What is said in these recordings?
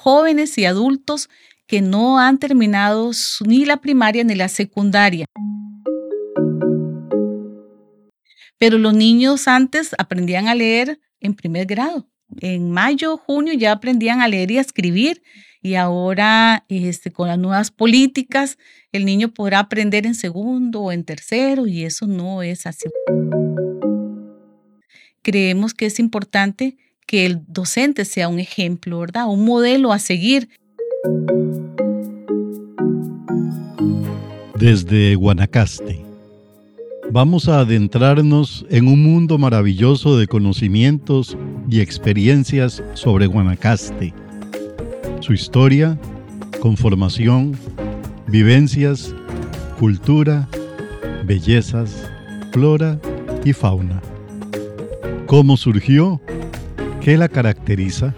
jóvenes y adultos que no han terminado ni la primaria ni la secundaria. Pero los niños antes aprendían a leer en primer grado. En mayo, junio ya aprendían a leer y a escribir y ahora este, con las nuevas políticas el niño podrá aprender en segundo o en tercero y eso no es así. Creemos que es importante que el docente sea un ejemplo, ¿verdad? Un modelo a seguir desde Guanacaste. Vamos a adentrarnos en un mundo maravilloso de conocimientos y experiencias sobre Guanacaste, su historia, conformación, vivencias, cultura, bellezas, flora y fauna. ¿Cómo surgió? ¿Qué la caracteriza?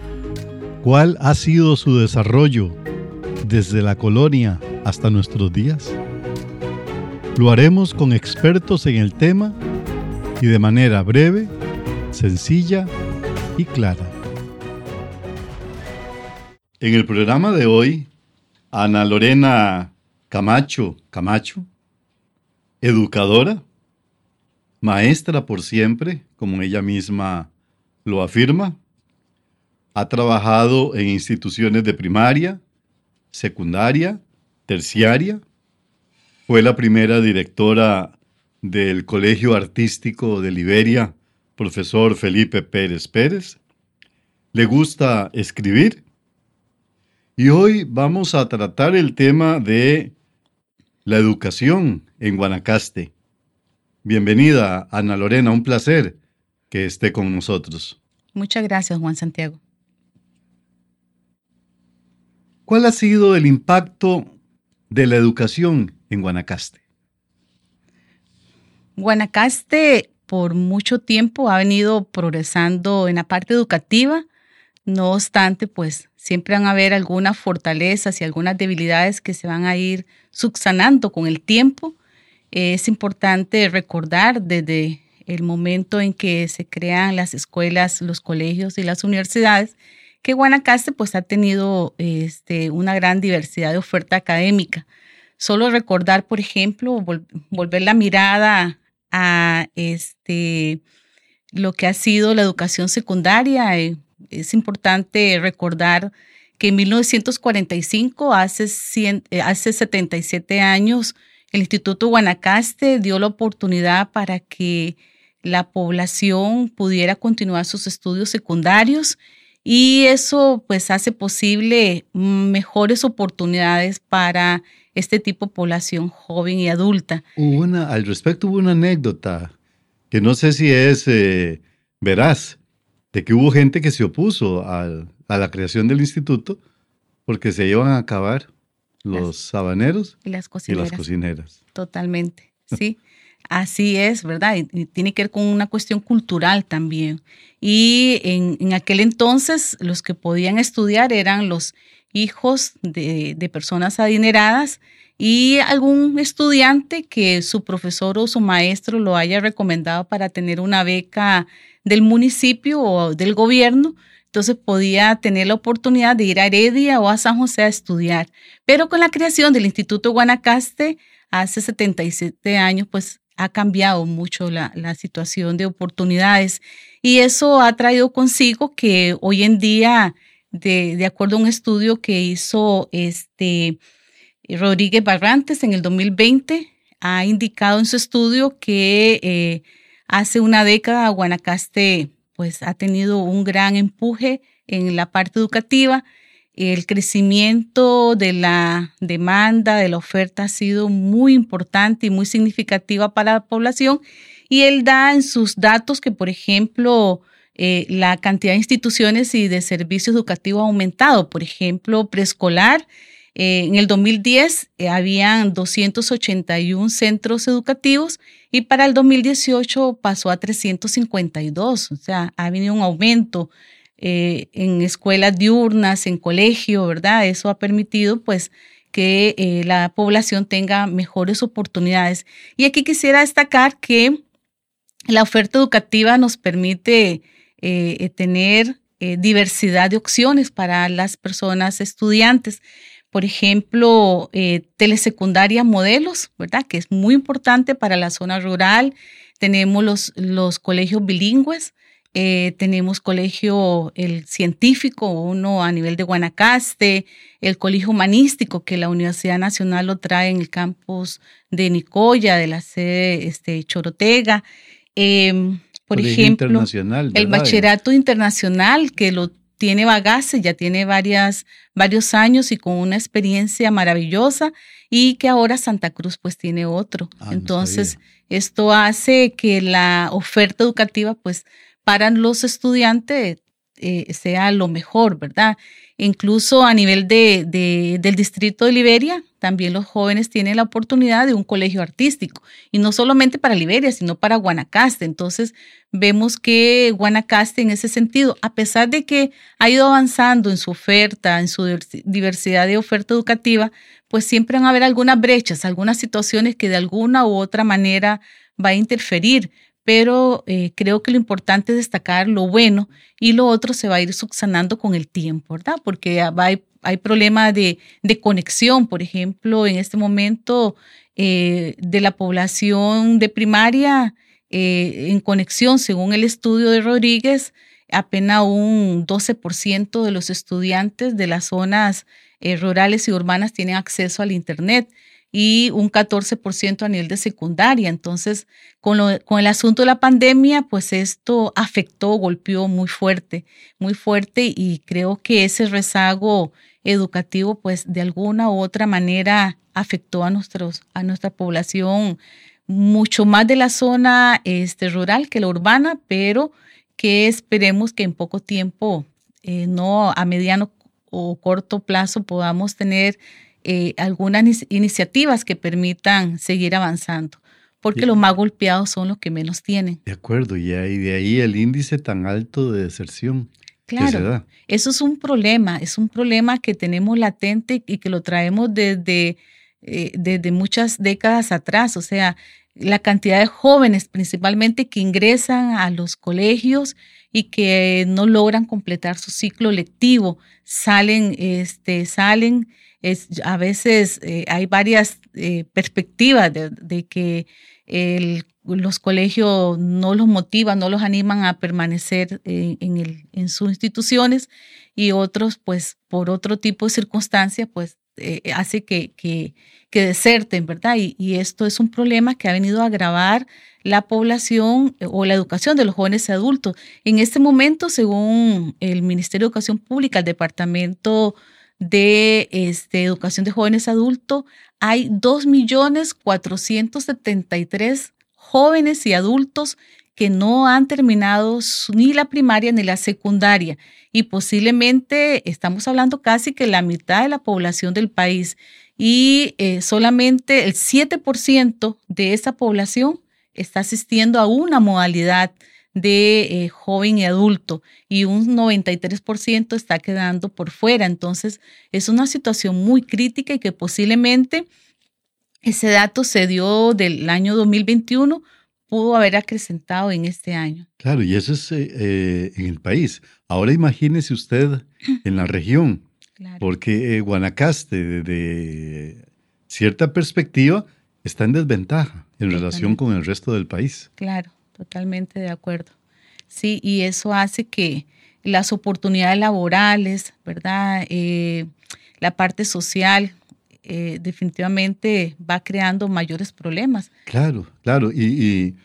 ¿Cuál ha sido su desarrollo desde la colonia hasta nuestros días? Lo haremos con expertos en el tema y de manera breve, sencilla y clara. En el programa de hoy, Ana Lorena Camacho Camacho, educadora, maestra por siempre, como ella misma lo afirma, ha trabajado en instituciones de primaria, secundaria, terciaria, fue la primera directora del Colegio Artístico de Liberia, profesor Felipe Pérez Pérez. Le gusta escribir. Y hoy vamos a tratar el tema de la educación en Guanacaste. Bienvenida, Ana Lorena, un placer que esté con nosotros. Muchas gracias, Juan Santiago. ¿Cuál ha sido el impacto de la educación en Guanacaste? Guanacaste por mucho tiempo ha venido progresando en la parte educativa, no obstante, pues siempre van a haber algunas fortalezas y algunas debilidades que se van a ir subsanando con el tiempo. Es importante recordar desde el momento en que se crean las escuelas, los colegios y las universidades, que Guanacaste pues ha tenido este, una gran diversidad de oferta académica. Solo recordar, por ejemplo, volver la mirada a este, lo que ha sido la educación secundaria. Eh, es importante recordar que en 1945, hace, eh, hace 77 años, el Instituto Guanacaste dio la oportunidad para que la población pudiera continuar sus estudios secundarios y eso pues hace posible mejores oportunidades para este tipo de población joven y adulta. una, al respecto hubo una anécdota que no sé si es eh, veraz, de que hubo gente que se opuso a la creación del instituto porque se iban a acabar los sabaneros y las cocineras. Y las cocineras. Totalmente, sí. Así es, ¿verdad? Y, tiene que ver con una cuestión cultural también. Y en, aquel entonces los que podían estudiar eran los hijos de, personas adineradas y algún estudiante que su profesor o su maestro lo haya recomendado para tener una beca del municipio o del gobierno, entonces podía tener la oportunidad de ir a Heredia o a San José a estudiar. Pero con la creación del Instituto Guanacaste hace 77 años, pues ha cambiado mucho la, la situación de oportunidades y eso ha traído consigo que hoy en día de, acuerdo a un estudio que hizo este Rodríguez Barrantes en el 2020, ha indicado en su estudio que eh, hace una década Guanacaste pues ha tenido un gran empuje en la parte educativa. El crecimiento de la demanda, de la oferta ha sido muy importante y muy significativa para la población. Y él da en sus datos que, por ejemplo, eh, la cantidad de instituciones y de servicios educativos ha aumentado. Por ejemplo, preescolar, eh, en el 2010 eh, habían 281 centros educativos y para el 2018 pasó a 352. O sea, ha habido un aumento en escuelas diurnas, en colegio, ¿verdad? Eso ha permitido pues que la población tenga mejores oportunidades. Y aquí quisiera destacar que la oferta educativa nos permite eh, eh, tener eh, diversidad de opciones para las personas estudiantes. Por ejemplo, eh, telesecundaria modelos, ¿verdad? Que es muy importante para la zona rural. Tenemos los, los colegios bilingües, eh, tenemos colegio el científico, uno a nivel de Guanacaste, el colegio humanístico que la Universidad Nacional lo trae en el campus de Nicoya, de la sede este, Chorotega. Em, por ejemplo, el bachillerato internacional que lo tiene Bagace, ya tiene varias, varios años y con una experiencia maravillosa y que ahora Santa Cruz pues tiene otro. Ah, Entonces, esto hace que la oferta educativa pues para los estudiantes eh, sea lo mejor, ¿verdad? Incluso a nivel de, del distrito de Liberia, también los jóvenes tienen la oportunidad de un colegio artístico, y no solamente para Liberia, sino para Guanacaste. Entonces, vemos que Guanacaste en ese sentido, a pesar de que ha ido avanzando en su oferta, en su diversidad de oferta educativa, pues siempre van a haber algunas brechas, algunas situaciones que de alguna u otra manera va a interferir pero eh, creo que lo importante es destacar lo bueno y lo otro se va a ir subsanando con el tiempo, ¿verdad? Porque hay, problemas de, conexión, por ejemplo, en este momento eh, de la población de primaria eh, en conexión, según el estudio de Rodríguez, apenas un 12% de los estudiantes de las zonas rurales y urbanas tienen acceso al Internet y un 14% a nivel de secundaria. Entonces, con, con el asunto de la pandemia, pues esto afectó, golpeó muy fuerte, muy fuerte y creo que ese rezago educativo, pues de alguna u otra manera afectó a, nuestros, a nuestra población mucho más de la zona este, rural que la urbana, pero que esperemos que en poco tiempo, eh, no a mediano o corto plazo, podamos tener eh, algunas iniciativas que permitan seguir avanzando, porque los más golpeados son los que menos tienen. De acuerdo, y de ahí el índice tan alto de deserción. Claro, eso es un problema, es un problema que tenemos latente y que lo traemos desde, eh, desde muchas décadas atrás, o sea, la cantidad de jóvenes principalmente que ingresan a los colegios y que no logran completar su ciclo lectivo, salen, este, salen a veces eh, hay varias eh, perspectivas de, que los colegios no los motivan, no los animan a permanecer en, el, en sus instituciones y otros, pues por otro tipo de circunstancias, pues eh, hace que, que, que, deserten, ¿verdad? Y, esto es un problema que ha venido a agravar la población o la educación de los jóvenes y adultos. En este momento, según el Ministerio de Educación Pública, el Departamento de este, educación de jóvenes adultos, hay 2.473.000 jóvenes y adultos que no han terminado ni la primaria ni la secundaria. Y posiblemente estamos hablando casi que la mitad de la población del país. Y eh, solamente el 7% de esa población está asistiendo a una modalidad de eh, joven y adulto. Y un 93% está quedando por fuera. Entonces, es una situación muy crítica y que posiblemente ese dato se dio del año 2021, pudo haber acrecentado en este año. Claro, y eso es eh, eh, en el país. Ahora imagínese usted en la región, porque Guanacaste, de cierta perspectiva, está en desventaja en relación con el resto del país. Claro totalmente de acuerdo. Sí, y eso hace que las oportunidades laborales, ¿verdad? Eh, la parte social, eh, definitivamente va creando mayores problemas. Claro, claro. Y,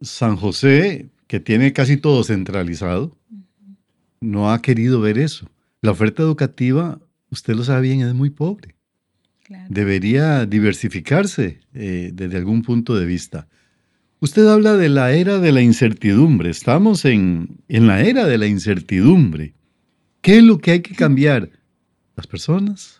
San José, que tiene casi todo centralizado, no ha querido ver eso. La oferta educativa, usted lo sabe bien, es muy pobre. Debería diversificarse eh, desde algún punto de vista. Usted habla de la era de la incertidumbre. Estamos en, en la era de la incertidumbre. ¿Qué es lo que hay que cambiar? Las personas,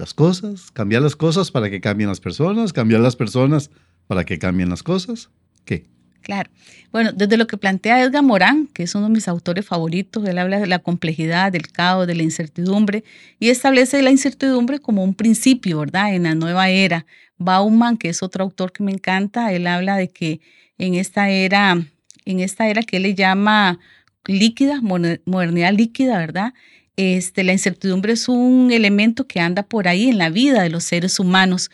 las cosas, cambiar las cosas para que cambien las personas, cambiar las personas para que cambien las cosas. ¿Qué? Claro. Bueno, desde lo que plantea Edgar Morán, que es uno de mis autores favoritos, él habla de la complejidad, del caos, de la incertidumbre y establece la incertidumbre como un principio, ¿verdad? En la nueva era. Bauman, que es otro autor que me encanta, él habla de que en esta era, en esta era que él le llama líquida, modernidad líquida, ¿verdad? Este, la incertidumbre es un elemento que anda por ahí en la vida de los seres humanos,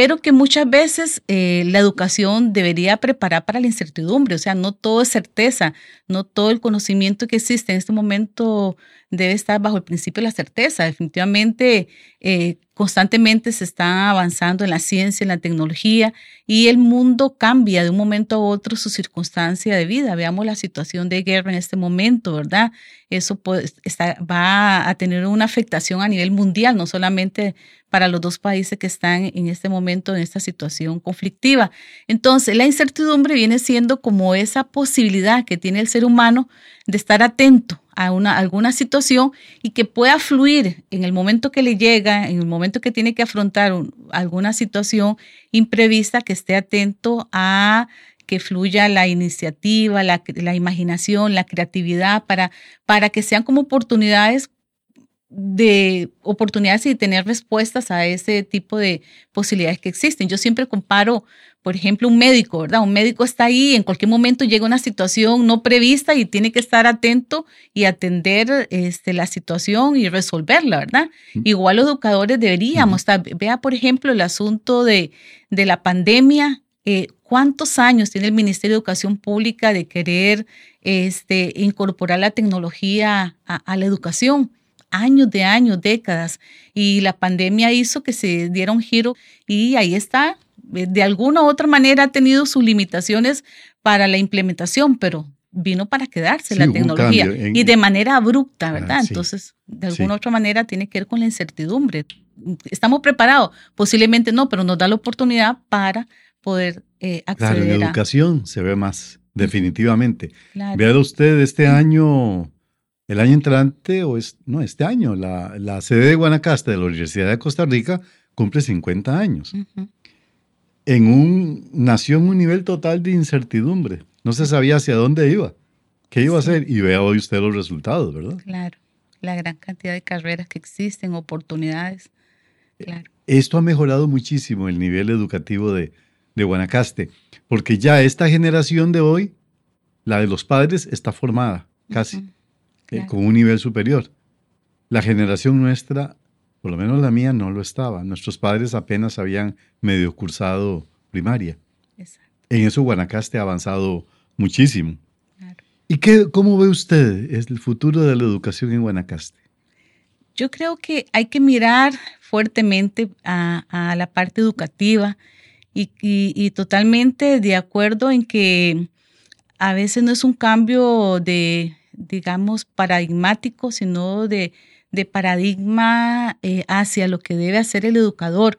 pero que muchas veces eh, la educación debería preparar para la incertidumbre, o sea, no todo es certeza, no todo el conocimiento que existe en este momento debe estar bajo el principio de la certeza. Definitivamente, eh, constantemente se está avanzando en la ciencia, en la tecnología y el mundo cambia de un momento a otro su circunstancia de vida. Veamos la situación de guerra en este momento, ¿verdad? Eso va a tener una afectación a nivel mundial, no solamente para los dos países que están en este momento en esta situación conflictiva. Entonces, la incertidumbre viene siendo como esa posibilidad que tiene el ser humano de estar atento a una, alguna situación y que pueda fluir en el momento que le llega, en el momento que tiene que afrontar alguna situación imprevista, que esté atento a que fluya la iniciativa, la, la imaginación, la creatividad, para, para que sean como oportunidades de oportunidades y tener respuestas a ese tipo de posibilidades que existen. Yo siempre comparo, por ejemplo, un médico, ¿verdad? Un médico está ahí, en cualquier momento llega una situación no prevista y tiene que estar atento y atender este, la situación y resolverla, ¿verdad? Igual los educadores deberíamos estar, vea, por ejemplo, el asunto de, de la pandemia. Eh, ¿Cuántos años tiene el Ministerio de Educación Pública de querer este, incorporar la tecnología a la educación? Años de años, décadas, y la pandemia hizo que se diera un giro y ahí está. Eh, de alguna u otra manera ha tenido sus limitaciones para la implementación, pero vino para quedarse la tecnología y de manera abrupta, ah, ¿verdad? Entonces, de alguna u otra manera tiene que ver con la incertidumbre. ¿Estamos preparados? Posiblemente no, pero nos da la oportunidad para poder eh, acceder claro, la educación se ve más, definitivamente. Vea usted, este año el año entrante, o es, no, este año, la, sede de Guanacaste de la Universidad de Costa Rica cumple 50 años. En un, nació en un nivel total de incertidumbre. No se sabía hacia dónde iba, qué iba a hacer. Y vea hoy usted los resultados, ¿verdad? Claro, la gran cantidad de carreras que existen, oportunidades. Claro. Esto ha mejorado muchísimo el nivel educativo de, de Guanacaste, porque ya esta generación de hoy, la de los padres, está formada casi. Eh, con un nivel superior. La generación nuestra, por lo menos la mía, no lo estaba. Nuestros padres apenas habían medio cursado primaria. En eso Guanacaste ha avanzado muchísimo. ¿Y qué, cómo ve usted el futuro de la educación en Guanacaste? Yo creo que hay que mirar fuertemente a, la parte educativa y, totalmente de acuerdo en que a veces no es un cambio de, digamos, paradigmático, sino de, paradigma eh, hacia lo que debe hacer el educador.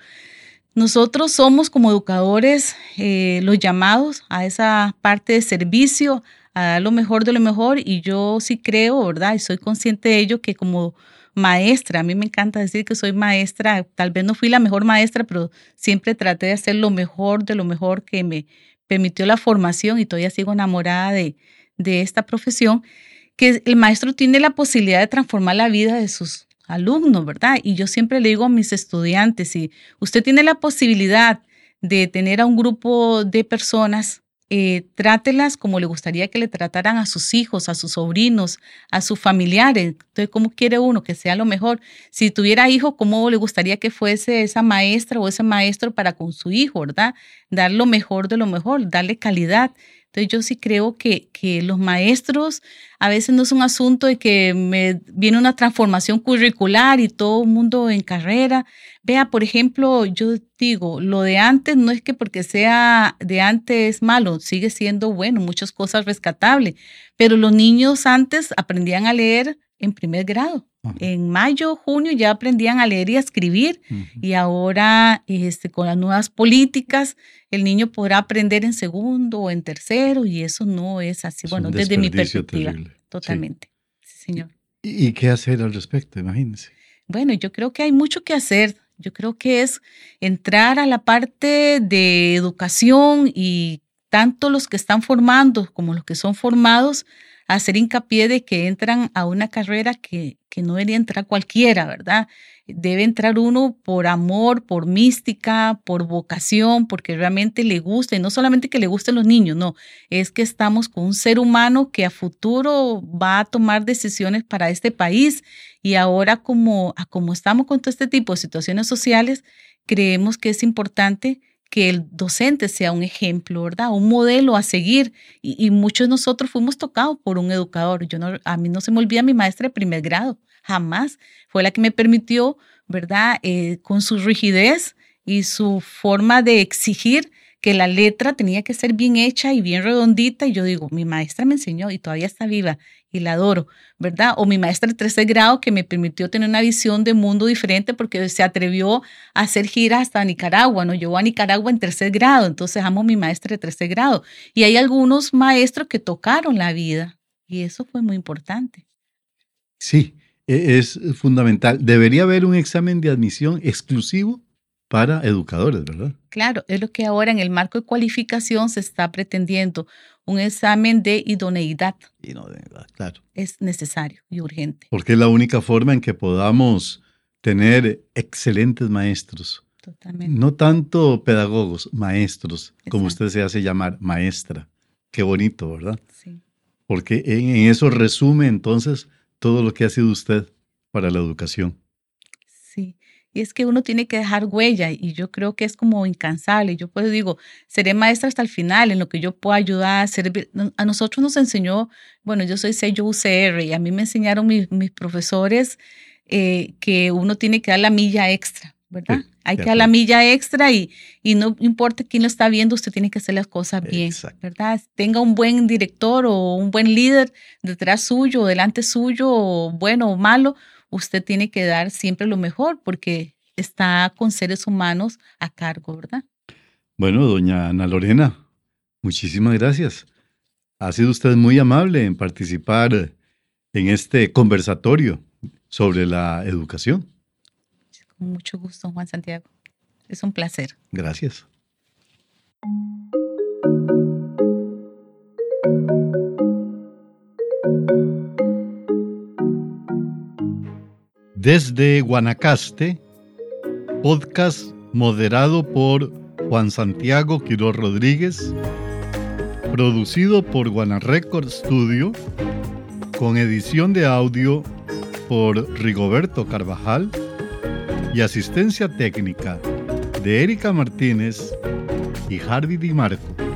Nosotros somos como educadores eh, los llamados a esa parte de servicio, a dar lo mejor de lo mejor y yo sí creo, ¿verdad? Y soy consciente de ello que como maestra, a mí me encanta decir que soy maestra, tal vez no fui la mejor maestra, pero siempre traté de hacer lo mejor de lo mejor que me permitió la formación y todavía sigo enamorada de, de esta profesión que el maestro tiene la posibilidad de transformar la vida de sus alumnos, ¿verdad? Y yo siempre le digo a mis estudiantes, si usted tiene la posibilidad de tener a un grupo de personas, eh, trátelas como le gustaría que le trataran a sus hijos, a sus sobrinos, a sus familiares. Entonces, ¿cómo quiere uno que sea lo mejor? Si tuviera hijo, ¿cómo le gustaría que fuese esa maestra o ese maestro para con su hijo, verdad? Dar lo mejor de lo mejor, darle calidad. Entonces yo sí creo que, que los maestros a veces no es un asunto de que me viene una transformación curricular y todo el mundo en carrera. Vea, por ejemplo, yo digo, lo de antes no es que porque sea de antes es malo, sigue siendo bueno, muchas cosas rescatables, pero los niños antes aprendían a leer en primer grado. En mayo, junio ya aprendían a leer y a escribir y ahora este, con las nuevas políticas el niño podrá aprender en segundo o en tercero y eso no es así. bueno, desde mi perspectiva. Totalmente. Sí. señor. ¿Y qué hacer al respecto? Imagínense. Bueno, yo creo que hay mucho que hacer. Yo creo que es entrar a la parte de educación y tanto los que están formando como los que son formados hacer hincapié de que entran a una carrera que, que no debería entrar cualquiera, ¿verdad? Debe entrar uno por amor, por mística, por vocación, porque realmente le gusta, y no solamente que le gusten los niños, no, es que estamos con un ser humano que a futuro va a tomar decisiones para este país y ahora como, como estamos con todo este tipo de situaciones sociales, creemos que es importante que el docente sea un ejemplo, ¿verdad? Un modelo a seguir. Y, muchos de nosotros fuimos tocados por un educador. Yo no, a mí no se me olvida mi maestra de primer grado, jamás. Fue la que me permitió, ¿verdad? Eh, con su rigidez y su forma de exigir que la letra tenía que ser bien hecha y bien redondita. Y yo digo, mi maestra me enseñó y todavía está viva y la adoro, ¿verdad? O mi maestra de tercer grado que me permitió tener una visión de mundo diferente porque se atrevió a hacer giras hasta Nicaragua, ¿no? Yo a Nicaragua en tercer grado, entonces amo a mi maestra de tercer grado. Y hay algunos maestros que tocaron la vida y eso fue muy importante. Sí, e, es fundamental. Debería haber un examen de admisión exclusivo para educadores, ¿verdad? Claro, es lo que ahora en el marco de cualificación se está pretendiendo, un examen de idoneidad. Idoneidad, claro. Es necesario y urgente. Porque es la única forma en que podamos tener excelentes maestros. Totalmente. No tanto pedagogos, maestros, como usted se hace llamar, maestra. Qué bonito, ¿verdad? Sí. Porque en eso resume entonces todo lo que ha sido usted para la educación. Y es que uno tiene que dejar huella y yo creo que es como incansable. Yo pues digo, seré maestra hasta el final en lo que yo pueda ayudar a servir. A nosotros nos enseñó, bueno, yo soy sello UCR y a mí me enseñaron mis, profesores eh, que uno tiene que dar la milla extra, ¿verdad? Hay que dar la milla extra y, y no importa quién lo está viendo, usted tiene que hacer las cosas bien, ¿verdad? Tenga un buen director o un buen líder detrás suyo, delante suyo, bueno o malo, usted tiene que dar siempre lo mejor porque está con seres humanos a cargo, ¿verdad? Bueno, doña Ana Lorena, muchísimas gracias. Ha sido usted muy amable en participar en este conversatorio sobre la educación. Con mucho gusto, Juan Santiago. Es un placer. Gracias. Desde Guanacaste, podcast moderado por Juan Santiago Quiroz Rodríguez, producido por Guanarecord Studio, con edición de audio por Rigoberto Carvajal y asistencia técnica de Erika Martínez y Harvey Di Marco.